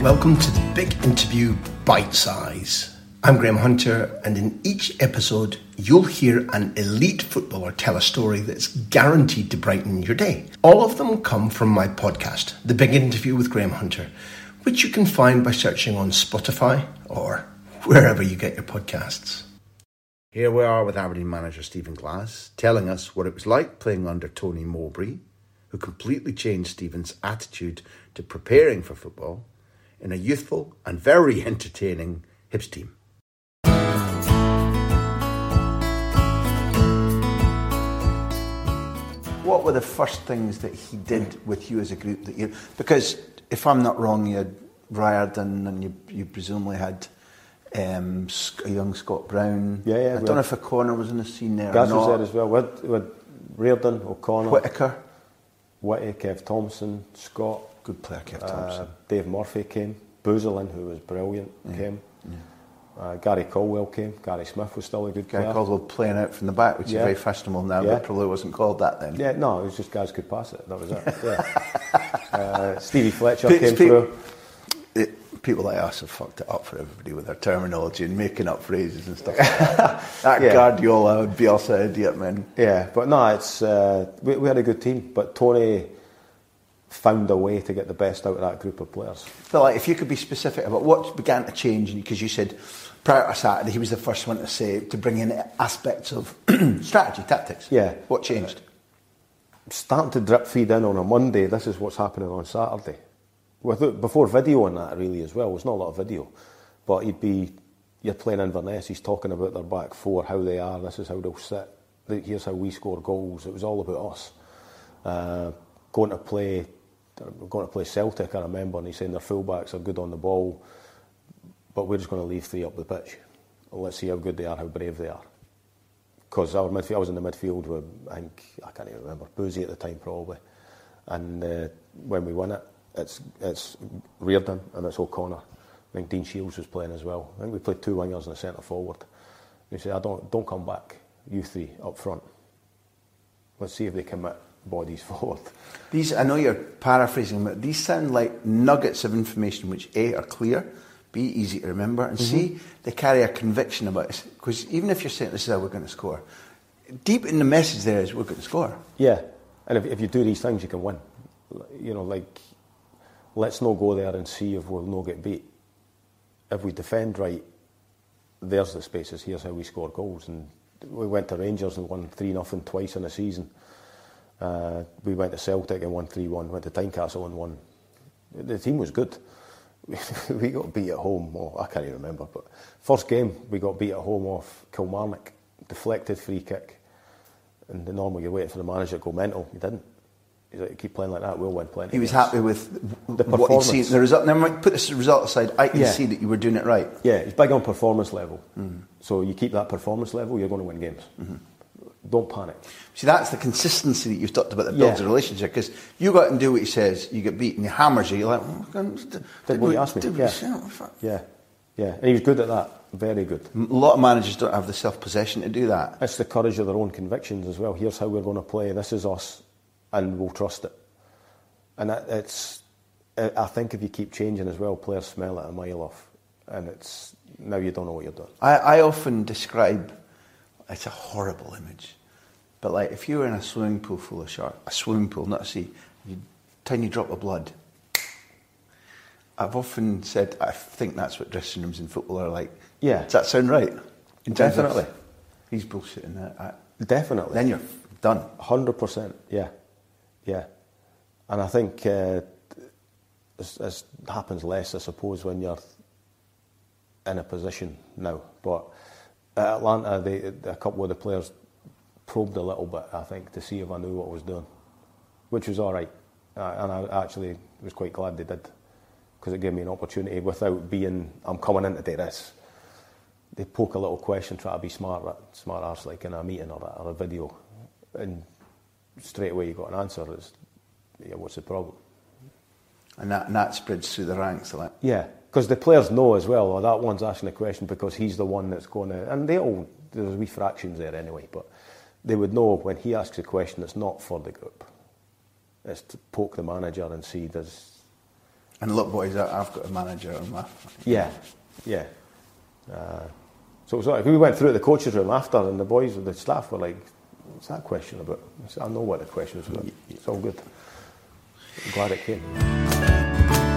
Welcome to the Big Interview Bite Size. I'm Graham Hunter, and in each episode, you'll hear an elite footballer tell a story that's guaranteed to brighten your day. All of them come from my podcast, The Big Interview with Graham Hunter, which you can find by searching on Spotify or wherever you get your podcasts. Here we are with Aberdeen manager Stephen Glass telling us what it was like playing under Tony Mowbray, who completely changed Stephen's attitude to preparing for football in a youthful and very entertaining Hibs team. What were the first things that he did with you as a group that you? Because if I'm not wrong, you had Riordan and you, you presumably had um, a young Scott Brown. Yeah, yeah. I don't know if O'Connor was in the scene there. Gaz or was there as well. With, with Riordan, O'Connor, Whittaker, Whitty, Kev Thomson, Scott, good player, Kev uh, Dave Murphy came, Beuzelin, who was brilliant, came. Uh, Gary Caldwell came. Gary Smith was still a good guy. Gary player. Caldwell playing out from the back, which Yeah. is very fashionable now, Yeah. but probably wasn't called that then. Yeah, no, it was just guys could pass it. That was it. Yeah. uh, Stevie Fletcher came through. It, people like us have fucked it up for everybody with their terminology and making up phrases and stuff. Like that that Yeah. Guardiola and Bielsa idiot man. Yeah, but no, it's uh, we, we had a good team, but Tony found a way to get the best out of that group of players. But like, if you could be specific about what began to change, because you said prior to Saturday he was the first one to say to bring in aspects of strategy, tactics. Yeah. What changed? starting to drip feed in on a Monday. This is what's happening on Saturday. With before video on that really as well. There's not a lot of video, but he'd be you're playing Inverness. He's talking about their back four, how they are. This is how they'll sit. Here's how we score goals. It was all about us. Uh, going to play, going to play Celtic. I remember, and he's saying their fullbacks are good on the ball, but we're just going to leave three up the pitch. Let's see how good they are, how brave they are because our midfield, I was in the midfield with, I think, I can't even remember, Boozy at the time probably. And uh, when we won it, it's it's Riordan and it's O'Connor. I think Dean Shiels was playing as well. I think we played two wingers and a centre forward. He said, I don't, don't come back, you three up front. Let's see if they commit bodies forward. These, I know you're paraphrasing, but these sound like nuggets of information which A, are clear, B, easy to remember, and C, mm-hmm. they carry a conviction about it. Because even if you're saying this is how we're going to score, deep in the message there is we're going to score. Yeah, and if, if you do these things, you can win. You know, like, let's not go there and see if we'll not get beat. If we defend right, there's the spaces. Here's how we score goals. And we went to Rangers and won 3 nothing twice in a season. Uh, we went to Celtic and won 3 1. Went to Tynecastle and won. The team was good. we got beat at home. Well, I can't even remember. But first game, we got beat at home off Kilmarnock. Deflected free kick. And normally you're waiting for the manager to go mental. He didn't. He's like, keep playing like that, we'll win plenty. He was games." happy with The what he'd seen. performance. The result. Never mind, put this result aside. I can Yeah. see that you were doing it right. Yeah, he's big on performance level. So you keep that performance level, you're going to win games. Don't panic. See, that's the consistency that you've talked about that builds Yeah. a relationship. Because you go out and do what he says, you get beaten, he hammers you. You're like, oh, God, did, Did what you asked me. did Yeah. he. Yeah, yeah. And he was good at that. Very good. A lot of managers don't have the self possession to do that. It's the courage of their own convictions as well. Here's how we're going to play. This is us, and we'll trust it. And that, it's. I I think if you keep changing as well, players smell it a mile off, and it's now you don't know what you're doing. I, I often describe it's a horrible image, but like if you were in a swimming pool full of sharks, a swimming pool, not a sea, you tiny drop of blood. I've often said I think that's what dressing rooms in football are like. Yeah. Does that sound right? In terms of- Definitely. he's bullshitting that. I- Definitely. Then you're done. Hundred percent, yeah, yeah, and I think uh, this, this happens less, I suppose, when you're in a position now. But at Atlanta, they, a couple of the players probed a little bit, I think, to see if I knew what I was doing, which was all right, uh, and I actually was quite glad they did because it gave me an opportunity without being I'm coming in to do this. They poke a little question, try to be smart, smart arse like in a meeting or a, or a video, and straight away you got an answer. It's, yeah, what's the problem? And that, and that spreads through the ranks. Like, Yeah, because the players know as well. Oh, that one's asking a question because he's the one that's going to, and they all there's wee fractions there anyway. But they would know when he asks a question, that's not for the group. It's to poke the manager and see does And look, boys, I've got a manager on my. Yeah, yeah. Uh, so it was like we went through the coaches' room after, and the boys, the staff were like, "What's that question about?" I, said, I know what the question is about. It's all good. I'm glad it came.